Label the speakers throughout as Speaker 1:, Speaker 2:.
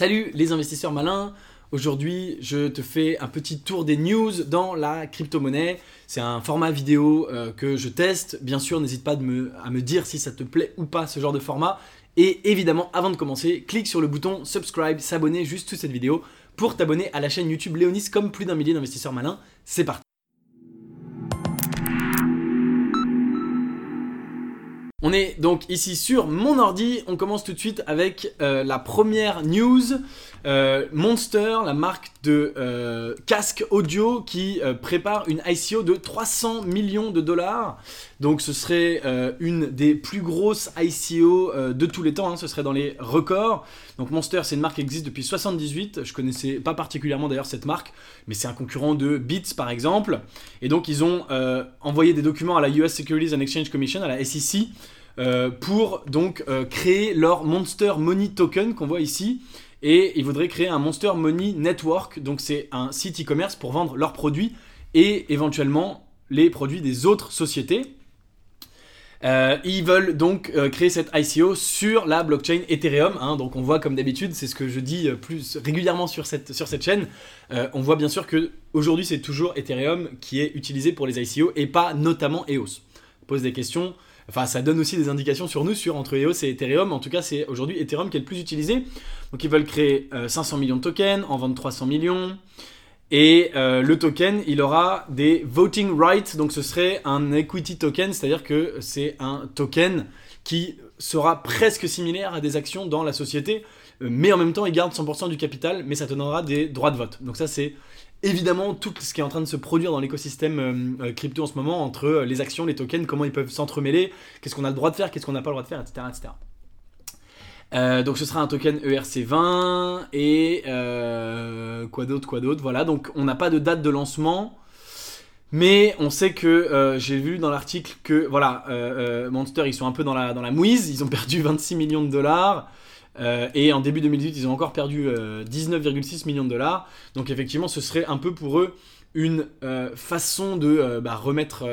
Speaker 1: Salut les investisseurs malins Aujourd'hui, je te fais un petit tour des news dans la crypto-monnaie. C'est un format vidéo euh, que je teste. Bien sûr, n'hésite pas à me dire si ça te plaît ou pas ce genre de format. Et évidemment, avant de commencer, clique sur le bouton subscribe, s'abonner juste sous cette vidéo pour t'abonner à la chaîne YouTube Léonis comme plus d'un millier d'investisseurs malins. C'est parti On est donc ici sur mon ordi. On commence tout de suite avec euh, la première news. Euh, Monster, la marque de euh, casque audio qui prépare une ICO de 300 millions de dollars. Donc ce serait une des plus grosses ICO de tous les temps. Hein. Ce serait dans les records. Donc Monster, c'est une marque qui existe depuis 78. Je connaissais pas particulièrement d'ailleurs cette marque, mais c'est un concurrent de Beats par exemple. Et donc ils ont envoyé des documents à la US Securities and Exchange Commission, à la SEC. Euh, pour donc euh, créer leur Monster Money Token qu'on voit ici. Et ils voudraient créer un Monster Money Network, donc c'est un site e-commerce pour vendre leurs produits et éventuellement les produits des autres sociétés. Euh, ils veulent donc créer cette ICO sur la blockchain Ethereum. Hein. donc on voit comme d'habitude, c'est ce que je dis plus régulièrement sur cette, chaîne. on voit bien sûr que aujourd'hui c'est toujours Ethereum qui est utilisé pour les ICO et pas notamment EOS. Pose des questions. Enfin, ça donne aussi des indications sur nous, sur entre EOS et Ethereum. En tout cas, c'est aujourd'hui Ethereum qui est le plus utilisé. Donc, ils veulent créer 500 euh, millions de tokens, en vendre 300 millions. Et euh, le token, il aura des voting rights. Donc, ce serait un equity token, c'est-à-dire que c'est un token qui sera presque similaire à des actions dans la société. Euh, mais en même temps, il garde 100% du capital, mais ça te donnera des droits de vote. Donc, ça, c'est évidemment tout ce qui est en train de se produire dans l'écosystème euh, euh, crypto en ce moment, entre euh, les actions, les tokens, comment ils peuvent s'entremêler, qu'est-ce qu'on a le droit de faire, qu'est-ce qu'on n'a pas le droit de faire, etc. etc. donc ce sera un token ERC20 et quoi d'autre, quoi d'autre, voilà. Donc on n'a pas de date de lancement, mais on sait que j'ai vu dans l'article que voilà, Monster ils sont un peu dans la, dans la mouise, ils ont perdu 26 millions de dollars. Euh, et en début 2018, ils ont encore perdu 19,6 euh, millions de dollars. Donc effectivement, ce serait un peu pour eux une euh, façon de bah, remettre,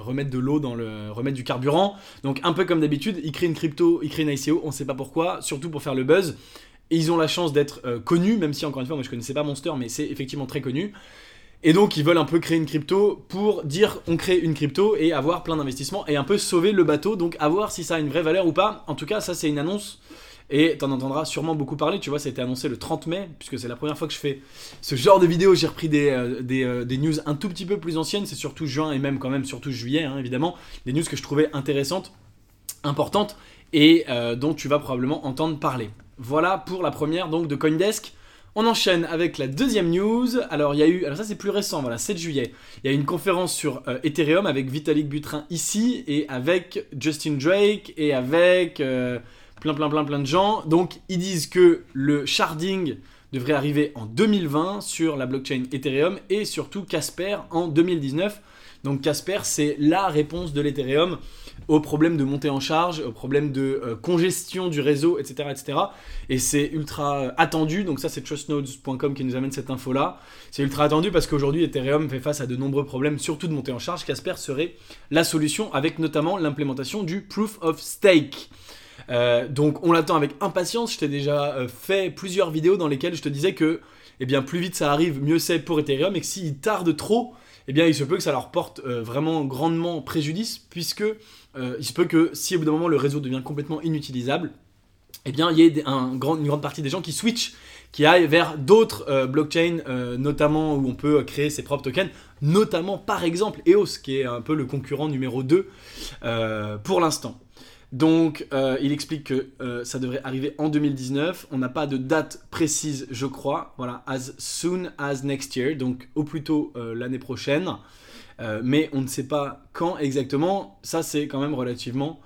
Speaker 1: remettre de l'eau dans le remettre du carburant. Donc un peu comme d'habitude, ils créent une crypto, ils créent une ICO, on ne sait pas pourquoi, surtout pour faire le buzz. Ils ont la chance d'être connus, même si encore une fois, moi je connaissais pas Monster, mais c'est effectivement très connu. Et donc ils veulent un peu créer une crypto pour dire on crée une crypto et avoir plein d'investissements et un peu sauver le bateau. Donc à voir si ça a une vraie valeur ou pas. En tout cas, ça c'est une annonce et t'en entendras sûrement beaucoup parler, tu vois, ça a été annoncé le 30 mai, puisque c'est la première fois que je fais ce genre de vidéo. J'ai repris des, euh, euh, des, news un tout petit peu plus anciennes, c'est surtout juin et même quand même surtout juillet, hein, évidemment. Des news que je trouvais intéressantes, importantes, et euh, dont tu vas probablement entendre parler. Voilà pour la première donc de Coindesk. On enchaîne avec la deuxième news. Alors il y a eu, alors ça c'est plus récent, voilà, 7 juillet. Il y a eu une conférence sur Ethereum avec Vitalik Buterin ici et avec Justin Drake et avec plein, plein, plein, plein de gens. Donc, ils disent que le sharding devrait arriver en 2020 sur la blockchain Ethereum et surtout Casper en 2019. Donc Casper, c'est la réponse de l'Ethereum au problème de montée en charge, au problème de euh, congestion du réseau, etc. etc. Et c'est ultra euh, attendu, donc ça c'est trustnodes.com qui nous amène cette info-là. C'est ultra attendu parce qu'aujourd'hui Ethereum fait face à de nombreux problèmes, surtout de montée en charge. Casper serait la solution avec notamment l'implémentation du Proof of Stake. Euh, donc on l'attend avec impatience. Je t'ai déjà euh, fait plusieurs vidéos dans lesquelles je te disais que eh bien, plus vite ça arrive, mieux c'est pour Ethereum, et que s'ils tardent trop, eh bien, il se peut que ça leur porte euh, vraiment grandement préjudice, puisque il se peut que si au bout d'un moment le réseau devient complètement inutilisable, eh bien, il y ait une grande partie des gens qui switchent, qui aillent vers d'autres blockchains, notamment où on peut créer ses propres tokens, notamment par exemple EOS, qui est un peu le concurrent numéro 2 pour l'instant. Donc, euh, il explique que euh, ça devrait arriver en 2019. On n'a pas de date précise, je crois. Voilà, as soon as next year, donc au plus tôt euh, l'année prochaine. mais on ne sait pas quand exactement. Ça, c'est quand même relativement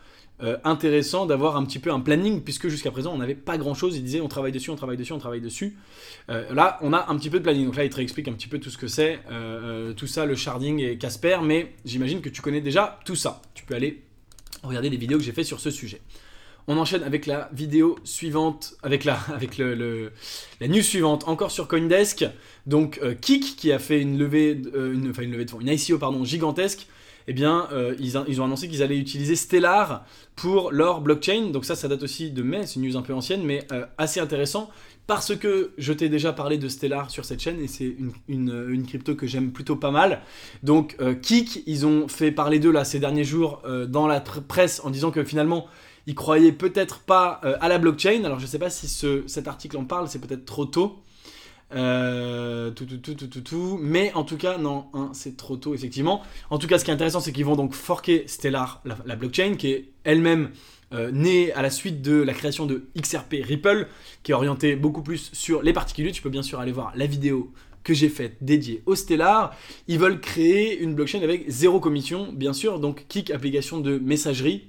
Speaker 1: intéressant d'avoir un petit peu un planning, puisque jusqu'à présent, on n'avait pas grand-chose. Il disait, on travaille dessus, on travaille dessus, on travaille dessus. là, on a un petit peu de planning. Donc là, il te réexplique un petit peu tout ce que c'est, tout ça, le sharding et Casper. Mais j'imagine que tu connais déjà tout ça. Tu peux aller Regardez les vidéos que j'ai fait sur ce sujet. On enchaîne avec la vidéo suivante, avec la, avec le, la news suivante, encore sur Coindesk. Donc euh, Kik qui a fait une levée, euh, une, enfin une levée de fonds, une ICO pardon gigantesque. Eh bien, euh, ils, ils, ont annoncé qu'ils allaient utiliser Stellar pour leur blockchain. Donc ça, ça date aussi de mai, c'est une news un peu ancienne, mais assez intéressant, parce que je t'ai déjà parlé de Stellar sur cette chaîne et c'est une, crypto que j'aime plutôt pas mal. Donc euh, Kik, ils ont fait parler d'eux là ces derniers jours euh, dans la presse en disant que finalement ils croyaient peut-être pas euh, à la blockchain. Alors je sais pas si cet article en parle, c'est peut-être trop tôt. tout, tout, tout, tout, tout, Mais en tout cas, non, hein, c'est trop tôt, effectivement. En tout cas, ce qui est intéressant, c'est qu'ils vont donc forker Stellar, la blockchain, qui est elle-même euh, né à la suite de la création de XRP Ripple, qui est orienté beaucoup plus sur les particuliers. Tu peux bien sûr aller voir la vidéo que j'ai faite dédiée au Stellar. Ils veulent créer une blockchain avec zéro commission, bien sûr, donc Kik application de messagerie.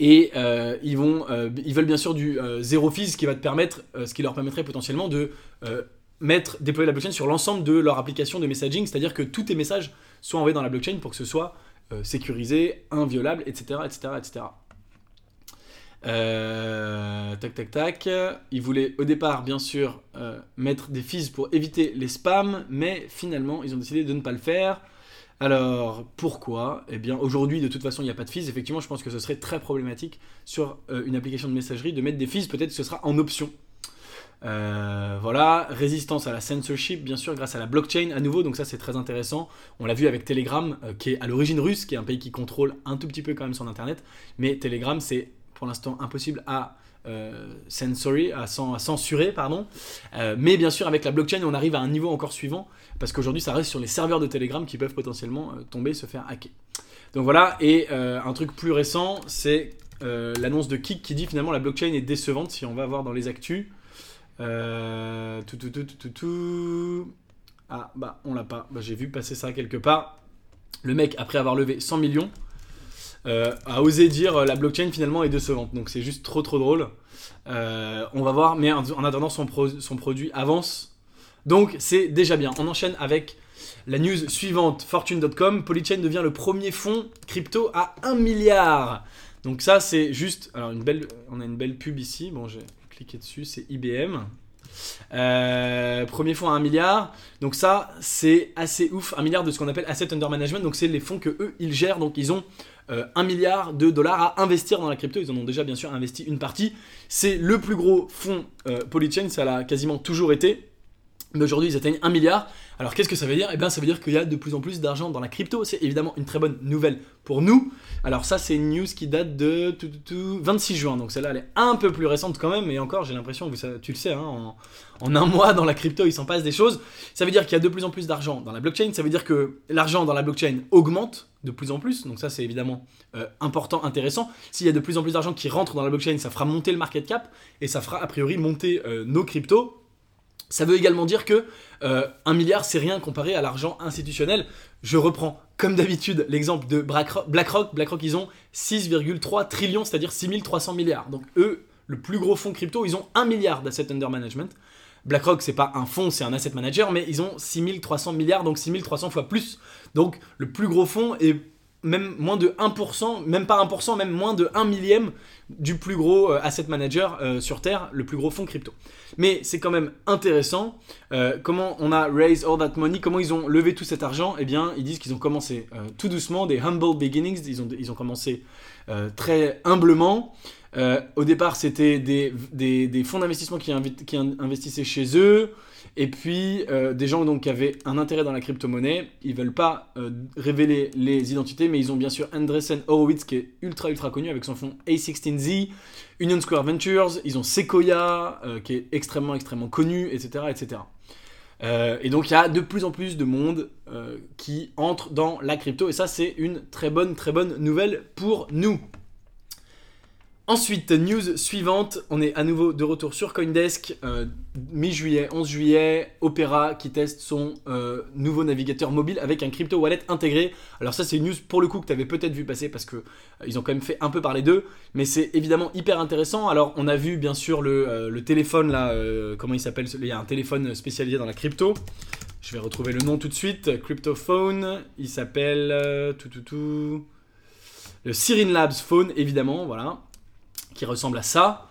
Speaker 1: Et euh, ils, vont, euh, ils veulent bien sûr du zéro fees, ce qui va te permettre, ce qui leur permettrait potentiellement de mettre, déployer la blockchain sur l'ensemble de leur application de messaging, c'est-à-dire que tous tes messages soient envoyés dans la blockchain pour que ce soit sécurisé, inviolable, etc., etc., etc. Euh, tac, tac, tac. Il voulait au départ, bien sûr, euh, mettre des fees pour éviter les spams, mais finalement, ils ont décidé de ne pas le faire. Alors, pourquoi? Eh bien, aujourd'hui, de toute façon, il n'y a pas de fees. Effectivement, je pense que ce serait très problématique sur euh, une application de messagerie de mettre des fees. Peut-être que ce sera en option. voilà, résistance à la censorship, bien sûr, grâce à la blockchain à nouveau, donc ça c'est très intéressant. On l'a vu avec Telegram, qui est à l'origine russe, qui est un pays qui contrôle un tout petit peu quand même son internet, mais Telegram c'est pour l'instant impossible à euh, à, censurer, pardon. Euh, mais bien sûr, avec la blockchain, on arrive à un niveau encore suivant, parce qu'aujourd'hui, ça reste sur les serveurs de Telegram qui peuvent potentiellement euh, tomber, se faire hacker. Donc voilà, et euh, un truc plus récent, c'est l'annonce de Kik qui dit finalement la blockchain est décevante, si on va voir dans les actus. tout, tout, tout, tout, tout, Ah, bah, on l'a pas. Bah, J'ai vu passer ça quelque part. Le mec, après avoir levé 100 millions, euh, a osé dire euh, la blockchain finalement est décevante. Donc c'est juste trop trop drôle. Euh, on va voir, mais en, attendant son, produit avance. Donc c'est déjà bien. On enchaîne avec la news suivante, fortune.com. Polychain devient le premier fonds crypto à 1 milliard. Donc ça c'est juste, alors une belle, on a une belle pub ici. Bon j'ai cliqué dessus, c'est IBM. premier fonds à 1 milliard. Donc ça, c'est assez ouf. 1 milliard de ce qu'on appelle asset under management. Donc c'est les fonds que eux, ils gèrent. Donc ils ont 1 euh, milliard de dollars à investir dans la crypto. Ils en ont déjà bien sûr investi une partie. C'est le plus gros fonds euh, Polychain, ça l'a quasiment toujours été. Mais aujourd'hui, ils atteignent 1 milliard. Alors qu'est-ce que ça veut dire? Eh bien, ça veut dire qu'il y a de plus en plus d'argent dans la crypto. C'est évidemment une très bonne nouvelle pour nous. Alors ça, c'est une news qui date de 26 juin. Donc celle-là, elle est un peu plus récente quand même. Mais encore, j'ai l'impression tu le sais, hein, en, un mois dans la crypto, il s'en passe des choses. Ça veut dire qu'il y a de plus en plus d'argent dans la blockchain. Ça veut dire que l'argent dans la blockchain augmente de plus en plus. Donc ça, c'est évidemment euh, important, intéressant. S'il y a de plus en plus d'argent qui rentre dans la blockchain, ça fera monter le market cap et ça fera a priori monter euh, nos cryptos. Ça veut également dire que euh, un milliard, c'est rien comparé à l'argent institutionnel. Je reprends, comme d'habitude, l'exemple de BlackRock. BlackRock, ils ont 6,3 trillions, c'est-à-dire 6300 milliards. Donc eux, le plus gros fonds crypto, ils ont 1 milliard d'assets under management. BlackRock, c'est pas un fonds, c'est un asset manager, mais ils ont 6300 milliards, donc 6300 fois plus. Donc le plus gros fonds est même moins de 1%, même pas 1%, même moins de 1 millième du plus gros euh, asset manager euh, sur Terre, le plus gros fonds crypto. Mais c'est quand même intéressant euh, comment on a raised all that money, comment ils ont levé tout cet argent. Eh bien, ils disent qu'ils ont commencé tout doucement, des humble beginnings, ils ont, ils ont commencé très humblement. au départ, c'était des, des, fonds d'investissement qui, qui investissaient chez eux. Et puis, euh, des gens donc, qui avaient un intérêt dans la crypto-monnaie, ils veulent pas euh, révéler les identités, mais ils ont bien sûr Andreessen Horowitz qui est ultra ultra connu avec son fonds A16Z, Union Square Ventures, ils ont Sequoia euh, qui est extrêmement extrêmement connu, etc. etc. et donc il y a de plus en plus de monde qui entre dans la crypto, et ça c'est une très bonne très bonne nouvelle pour nous. Ensuite, news suivante, on est à nouveau de retour sur Coindesk, euh, mi-juillet, 11 juillet, Opera qui teste son euh, nouveau navigateur mobile avec un crypto wallet intégré. Alors ça c'est une news pour le coup que tu avais peut-être vu passer parce que euh, ils ont quand même fait un peu parler d'eux, mais c'est évidemment hyper intéressant. Alors on a vu bien sûr le, téléphone là, comment il s'appelle Il y a un téléphone spécialisé dans la crypto. Je vais retrouver le nom tout de suite, Cryptophone, il s'appelle tout tout tout le Sirin Labs Phone évidemment, voilà qui ressemble à ça.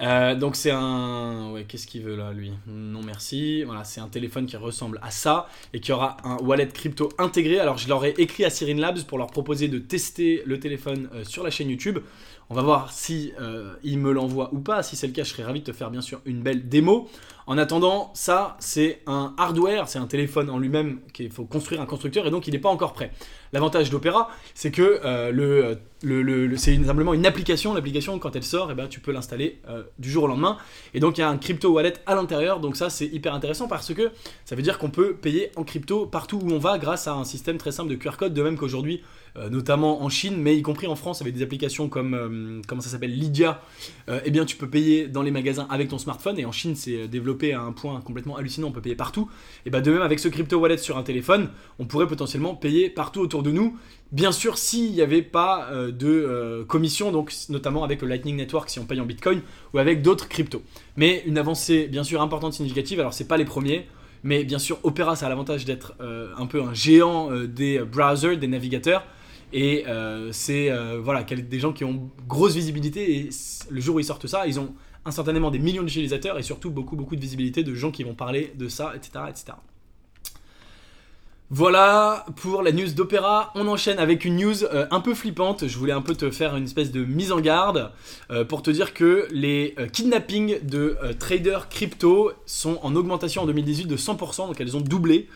Speaker 1: Euh, donc c'est un... Ouais, qu'est-ce qu'il veut là, lui? Non merci. Voilà, c'est un téléphone qui ressemble à ça et qui aura un wallet crypto intégré. Alors je leur ai écrit à Sirin Labs pour leur proposer de tester le téléphone euh, sur la chaîne YouTube. On va voir si euh, il me l'envoie ou pas. Si c'est le cas, je serais ravi de te faire bien sûr une belle démo. En attendant, ça c'est un hardware, c'est un téléphone en lui-même qu'il faut construire un constructeur et donc il n'est pas encore prêt. L'avantage d'Opera, c'est que euh, c'est simplement une application. L'application, quand elle sort, eh ben, tu peux l'installer euh, du jour au lendemain. Et donc il y a un crypto wallet à l'intérieur. Donc ça c'est hyper intéressant parce que ça veut dire qu'on peut payer en crypto partout où on va grâce à un système très simple de QR code. De même qu'aujourd'hui, notamment en Chine, mais y compris en France avec des applications comme euh, comment ça s'appelle Lydia, euh, eh bien tu peux payer dans les magasins avec ton smartphone et en Chine c'est développé à un point complètement hallucinant, on peut payer partout. Et bien de même avec ce crypto wallet sur un téléphone, on pourrait potentiellement payer partout autour de nous. Bien sûr, s'il n'y avait pas de commission, donc notamment avec le Lightning Network si on paye en Bitcoin ou avec d'autres cryptos. Mais une avancée bien sûr importante, significative. Alors c'est pas les premiers. Mais bien sûr, Opera, ça a l'avantage d'être un peu un géant des browsers, des navigateurs. Et euh, c'est euh, voilà, des gens qui ont grosse visibilité et le jour où ils sortent ça, ils ont instantanément des millions d'utilisateurs et surtout beaucoup beaucoup de visibilité de gens qui vont parler de ça, etc. etc. Voilà pour la news d'Opéra. On enchaîne avec une news euh, un peu flippante. Je voulais un peu te faire une espèce de mise en garde euh, pour te dire que les euh, kidnappings de traders crypto sont en augmentation en 2018 de 100%, donc elles ont doublé.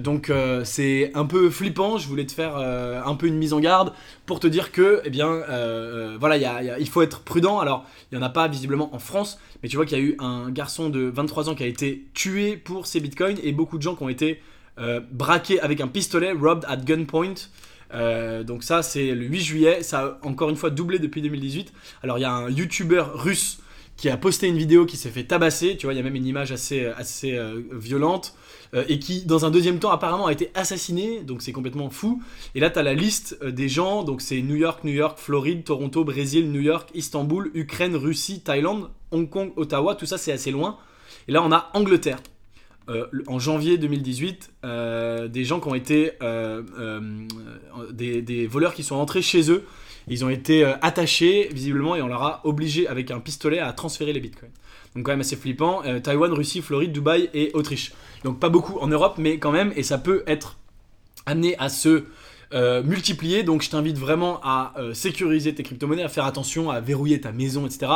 Speaker 1: donc c'est un peu flippant. Je voulais te faire un peu une mise en garde pour te dire que, eh bien, voilà, il faut être prudent. Alors, il n'y en a pas visiblement en France, mais tu vois qu'il y a eu un garçon de 23 ans qui a été tué pour ses bitcoins et beaucoup de gens qui ont été braqué avec un pistolet, robbed at gunpoint. Euh, donc ça c'est le 8 juillet, ça a encore une fois doublé depuis 2018. Alors il y a un YouTuber russe qui a posté une vidéo qui s'est fait tabasser, tu vois, il y a même une image assez, assez euh, violente, et qui dans un deuxième temps apparemment a été assassiné, donc c'est complètement fou. Et là tu as la liste des gens, donc c'est New York, New York, Floride, Toronto, Brésil, New York, Istanbul, Ukraine, Russie, Thaïlande, Hong Kong, Ottawa, tout ça c'est assez loin. Et là on a Angleterre. Euh, en janvier 2018 euh, des gens qui ont été euh, des, voleurs qui sont entrés chez eux. Ils ont été attachés visiblement et on leur a obligé avec un pistolet à transférer les bitcoins. Donc quand même assez flippant. Taïwan, Russie, Floride, Dubaï et Autriche. Donc pas beaucoup en Europe mais quand même et ça peut être amené à se multiplier. Donc je t'invite vraiment à sécuriser tes crypto-monnaies, à faire attention, à verrouiller ta maison, etc.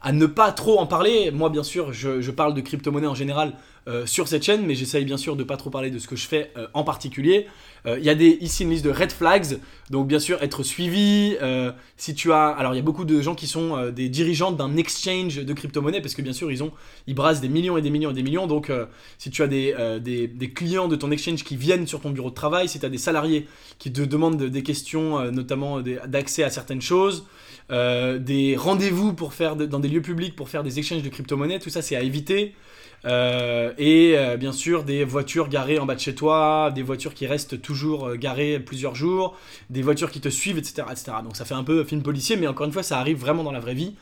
Speaker 1: À ne pas trop en parler. Moi, bien sûr, je, je parle de crypto-monnaies en général euh, sur cette chaîne, mais j'essaye bien sûr de pas trop parler de ce que je fais euh, en particulier. Euh, il y a des, ici une liste de red flags, donc bien sûr être suivi. si tu as, alors il y a beaucoup de gens qui sont des dirigeants d'un exchange de crypto-monnaie, parce que bien sûr ils ont, ils brassent des millions et des millions et des millions. Donc si tu as des, des, clients de ton exchange qui viennent sur ton bureau de travail, si tu as des salariés qui te demandent des questions, notamment d'accès à certaines choses. des rendez-vous pour faire dans des lieux publics pour faire des exchanges de crypto-monnaies, tout ça c'est à éviter. Euh, et euh, bien sûr des voitures garées en bas de chez toi, des voitures qui restent toujours euh, garées plusieurs jours, des voitures qui te suivent, etc., etc. Donc ça fait un peu film policier, mais encore une fois, ça arrive vraiment dans la vraie vie.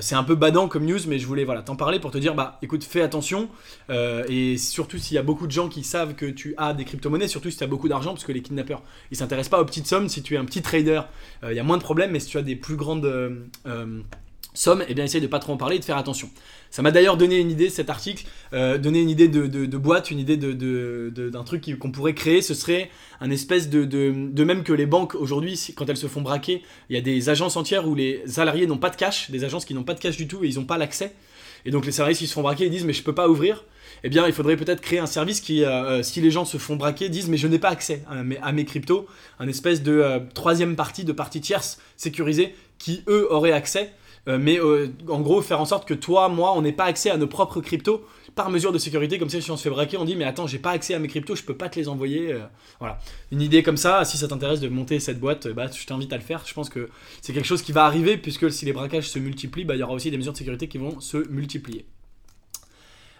Speaker 1: c'est un peu badant comme news, mais je voulais voilà, t'en parler pour te dire, bah écoute, fais attention. et surtout s'il y a beaucoup de gens qui savent que tu as des crypto-monnaies, surtout si tu as beaucoup d'argent, parce que les kidnappeurs, ils s'intéressent pas aux petites sommes. Si tu es un petit trader, il y a moins de problèmes, mais si tu as des plus grandes sommes, eh bien essaye de pas trop en parler et de faire attention. Ça m'a d'ailleurs donné une idée, cet article, euh, donné une idée de, boîte, une idée d'un truc qu'on pourrait créer. Ce serait un espèce de, de, même que les banques aujourd'hui, quand elles se font braquer, il y a des agences entières où les salariés n'ont pas de cash, des agences qui n'ont pas de cash du tout et ils n'ont pas l'accès. Et donc les salariés qui se font braquer, ils disent mais je peux pas ouvrir. Eh bien, il faudrait peut-être créer un service qui, euh, euh, si les gens se font braquer, disent mais je n'ai pas accès à mes, à mes cryptos, un espèce de troisième partie, de partie tierce sécurisée qui eux auraient accès euh, mais euh, en gros, faire en sorte que toi, moi, on n'ait pas accès à nos propres cryptos par mesure de sécurité. Comme ça, si on se fait braquer, on dit Mais attends, j'ai pas accès à mes cryptos, je peux pas te les envoyer. Euh, voilà. Une idée comme ça, si ça t'intéresse de monter cette boîte, bah, je t'invite à le faire. Je pense que c'est quelque chose qui va arriver, puisque si les braquages se multiplient, bah, il y aura aussi des mesures de sécurité qui vont se multiplier.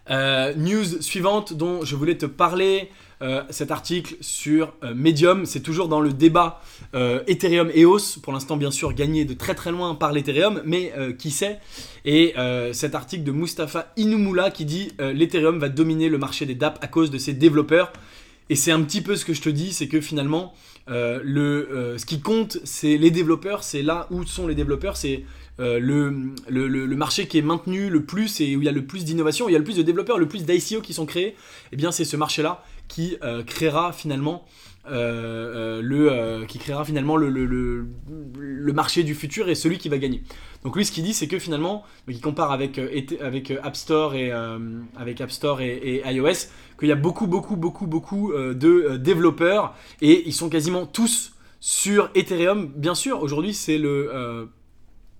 Speaker 1: News suivante dont je voulais te parler. Euh, cet article sur euh, Medium. C'est toujours dans le débat euh, Ethereum EOS. Pour l'instant, bien sûr, gagné de très très loin par l'Ethereum, mais qui sait? Et cet article de Mustafa Inumula qui dit l'Ethereum va dominer le marché des DApp à cause de ses développeurs. Et c'est un petit peu ce que je te dis, c'est que finalement, le, ce qui compte, c'est les développeurs, c'est là où sont les développeurs, c'est le, le, marché qui est maintenu le plus et où il y a le plus d'innovation, où il y a le plus de développeurs, le plus d'ICO qui sont créés, et eh bien c'est ce marché-là qui créera finalement euh, euh, le, euh, qui créera finalement le, le, marché du futur et celui qui va gagner. Donc lui ce qu'il dit c'est que finalement, il compare avec, avec App Store et, avec App Store et, iOS, qu'il y a beaucoup beaucoup beaucoup beaucoup de développeurs et ils sont quasiment tous sur Ethereum. Bien sûr, aujourd'hui c'est le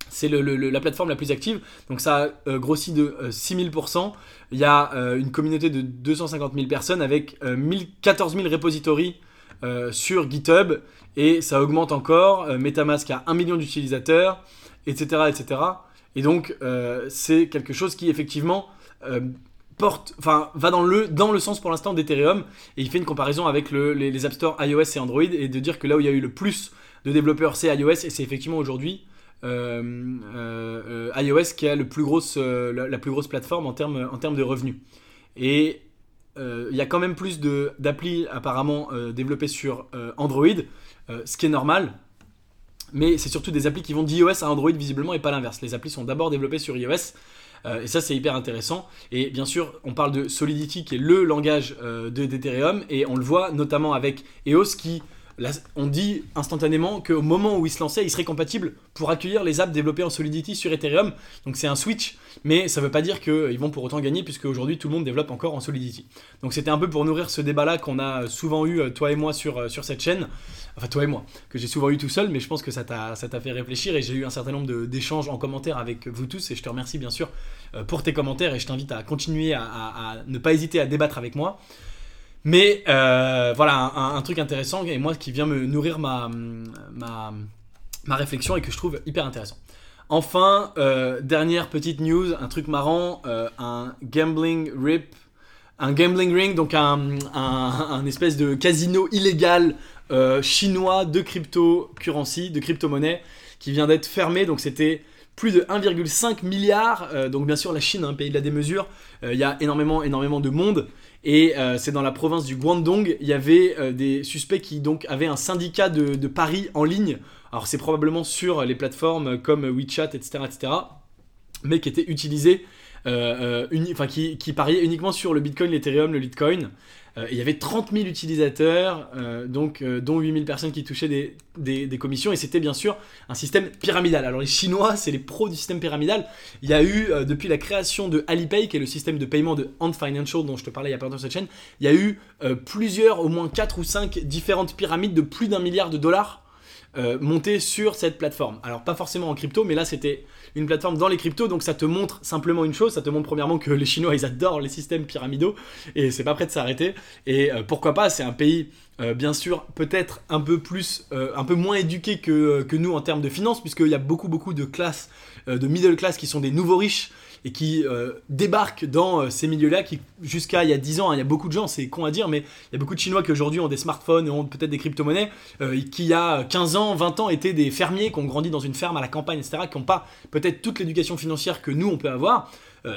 Speaker 1: c'est la plateforme la plus active. Donc ça a grossi de 6000%. Il y a une communauté de 250 000 personnes avec 14 000 repositories euh, sur GitHub et ça augmente encore. Euh, MetaMask a 1 million d'utilisateurs, etc., etc. Et donc euh, c'est quelque chose qui effectivement porte, enfin va dans le dans le sens pour l'instant d'Ethereum et il fait une comparaison avec les, App Store iOS et Android et de dire que là où il y a eu le plus de développeurs c'est iOS et c'est effectivement aujourd'hui iOS qui a le plus grosse, la, plus grosse plateforme en termes en termes de revenus. Et il y a quand même plus d'applis apparemment euh, développées sur euh, Android, ce qui est normal. Mais c'est surtout des applis qui vont d'iOS à Android visiblement et pas l'inverse. Les applis sont d'abord développées sur iOS. et ça, c'est hyper intéressant. Et bien sûr, on parle de Solidity, qui est le langage d'Ethereum. Et on le voit notamment avec EOS, qui on dit instantanément qu'au moment où il se lançait, il serait compatible pour accueillir les apps développées en Solidity sur Ethereum. Donc c'est un switch, mais ça ne veut pas dire qu'ils vont pour autant gagner, puisque aujourd'hui tout le monde développe encore en Solidity. Donc c'était un peu pour nourrir ce débat-là qu'on a souvent eu, euh, toi et moi, sur, euh, sur cette chaîne. Enfin, toi et moi, que j'ai souvent eu tout seul, mais je pense que ça t'a fait réfléchir et j'ai eu un certain nombre d'échanges en commentaire avec vous tous. Et je te remercie bien sûr euh, pour tes commentaires et je t'invite à continuer à ne pas hésiter à débattre avec moi. Mais euh, voilà, un, truc intéressant et moi qui vient me nourrir ma, ma, ma réflexion et que je trouve hyper intéressant. Enfin, euh, dernière petite news, un truc marrant, euh, un gambling ring, donc un, un, espèce de casino illégal chinois de cryptocurrency, de crypto-monnaie, qui vient d'être fermé. Donc c'était plus de 1,5 milliard. donc bien sûr la Chine, un pays de la démesure, il y a énormément, énormément de monde. Et euh, c'est dans la province du Guangdong, il y avait euh, des suspects qui donc avaient un syndicat de, paris en ligne. Alors c'est probablement sur les plateformes comme WeChat, etc., etc., mais qui étaient utilisés, euh, enfin qui, pariaient uniquement sur le Bitcoin, l'Ethereum, le Litecoin. Euh, il y avait 30 000 utilisateurs, euh, donc, euh, dont 8 000 personnes qui touchaient des, commissions, et c'était bien sûr un système pyramidal. Alors les Chinois, c'est les pros du système pyramidal. Il y a eu, depuis la création de Alipay, qui est le système de paiement de Ant Financial dont je te parlais il y a pas longtemps sur cette chaîne, il y a eu plusieurs, au moins 4 ou 5 différentes pyramides de plus d'un milliard de dollars montées sur cette plateforme. Alors pas forcément en crypto, mais là c'était une plateforme dans les cryptos, donc ça te montre simplement une chose, ça te montre premièrement que les Chinois ils adorent les systèmes pyramidaux et c'est pas prêt de s'arrêter. Et euh, pourquoi pas, c'est un pays euh, bien sûr peut-être un peu plus, euh, un peu moins éduqué que, que nous en termes de finances, puisqu'il y a beaucoup beaucoup de classes, de middle class qui sont des nouveaux riches et qui euh, débarquent dans euh, ces milieux-là, qui jusqu'à il y a 10 ans, hein, il y a beaucoup de gens, c'est con à dire, mais il y a beaucoup de Chinois qui aujourd'hui ont des smartphones, ont peut-être des crypto-monnaies, euh, qui il y a 15 ans, 20 ans étaient des fermiers, qui ont grandi dans une ferme à la campagne, etc., qui n'ont pas peut-être toute l'éducation financière que nous on peut avoir.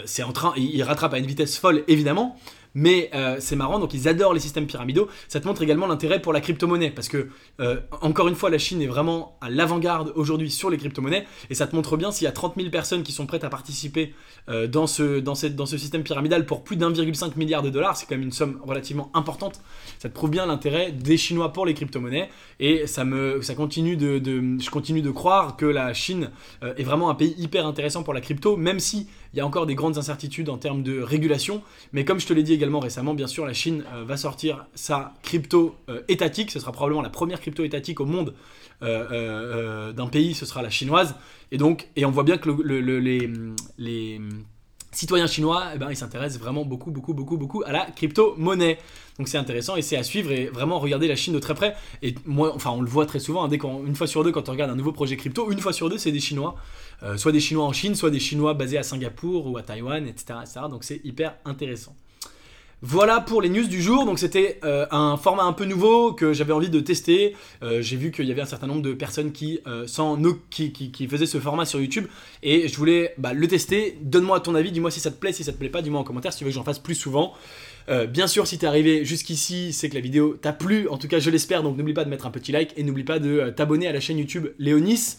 Speaker 1: c'est en train, ils rattrapent à une vitesse folle évidemment, mais euh, c'est marrant, donc ils adorent les systèmes pyramidaux. Ça te montre également l'intérêt pour la crypto-monnaie, parce que, euh, encore une fois, la Chine est vraiment à l'avant-garde aujourd'hui sur les crypto-monnaies, et ça te montre bien s'il y a 30 000 personnes qui sont prêtes à participer euh, dans, ce, dans, cette, dans ce système pyramidal pour plus d'1,5 milliard de dollars, c'est quand même une somme relativement importante. Ça te prouve bien l'intérêt des Chinois pour les crypto-monnaies, et ça me, ça continue de, de, je continue de croire que la Chine est vraiment un pays hyper intéressant pour la crypto, même si il y a encore des grandes incertitudes en termes de régulation. Mais comme je te l'ai dit également récemment, bien sûr, la Chine euh, va sortir sa crypto euh, étatique. Ce sera probablement la première crypto étatique au monde euh, d'un pays, ce sera la chinoise. Et donc, et on voit bien que les, citoyens chinois, eh ben, ils s'intéressent vraiment beaucoup, beaucoup, beaucoup, beaucoup à la crypto-monnaie. Donc c'est intéressant et c'est à suivre et vraiment regarder la Chine de très près. Et moi, enfin, on le voit très souvent, hein, dès une fois sur deux, quand on regarde un nouveau projet crypto, une fois sur deux, c'est des Chinois. Soit des Chinois en Chine, soit des Chinois basés à Singapour ou à Taïwan, etc. etc. donc c'est hyper intéressant. Voilà pour les news du jour. Donc c'était euh, un format un peu nouveau que j'avais envie de tester. Euh, j'ai vu qu'il y avait un certain nombre de personnes qui, qui, faisaient ce format sur YouTube et je voulais bah, le tester. Donne-moi ton avis, dis-moi si ça te plaît, si ça te plaît pas, dis-moi en commentaire si tu veux que j'en fasse plus souvent. bien sûr, si t'es arrivé jusqu'ici, c'est que la vidéo t'a plu. En tout cas, je l'espère. Donc n'oublie pas de mettre un petit like et n'oublie pas de t'abonner à la chaîne YouTube Léonis.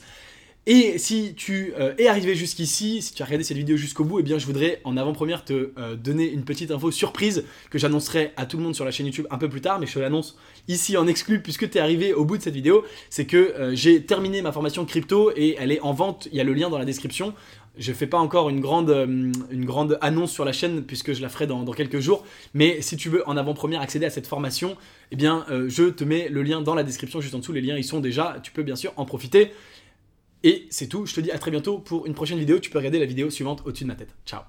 Speaker 1: Et si tu euh, es arrivé jusqu'ici, si tu as regardé cette vidéo jusqu'au bout, eh bien je voudrais en avant-première te euh, donner une petite info surprise que j'annoncerai à tout le monde sur la chaîne YouTube un peu plus tard, mais je te l'annonce ici en exclu puisque tu es arrivé au bout de cette vidéo, c'est que euh, j'ai terminé ma formation crypto et elle est en vente, il y a le lien dans la description. Je fais pas encore une grande, annonce sur la chaîne puisque je la ferai dans, quelques jours. Mais si tu veux en avant-première accéder à cette formation, eh bien je te mets le lien dans la description juste en dessous. Les liens ils sont déjà. Tu peux bien sûr en profiter. Et c'est tout, je te dis à très bientôt pour une prochaine vidéo. Tu peux regarder la vidéo suivante au-dessus de ma tête. Ciao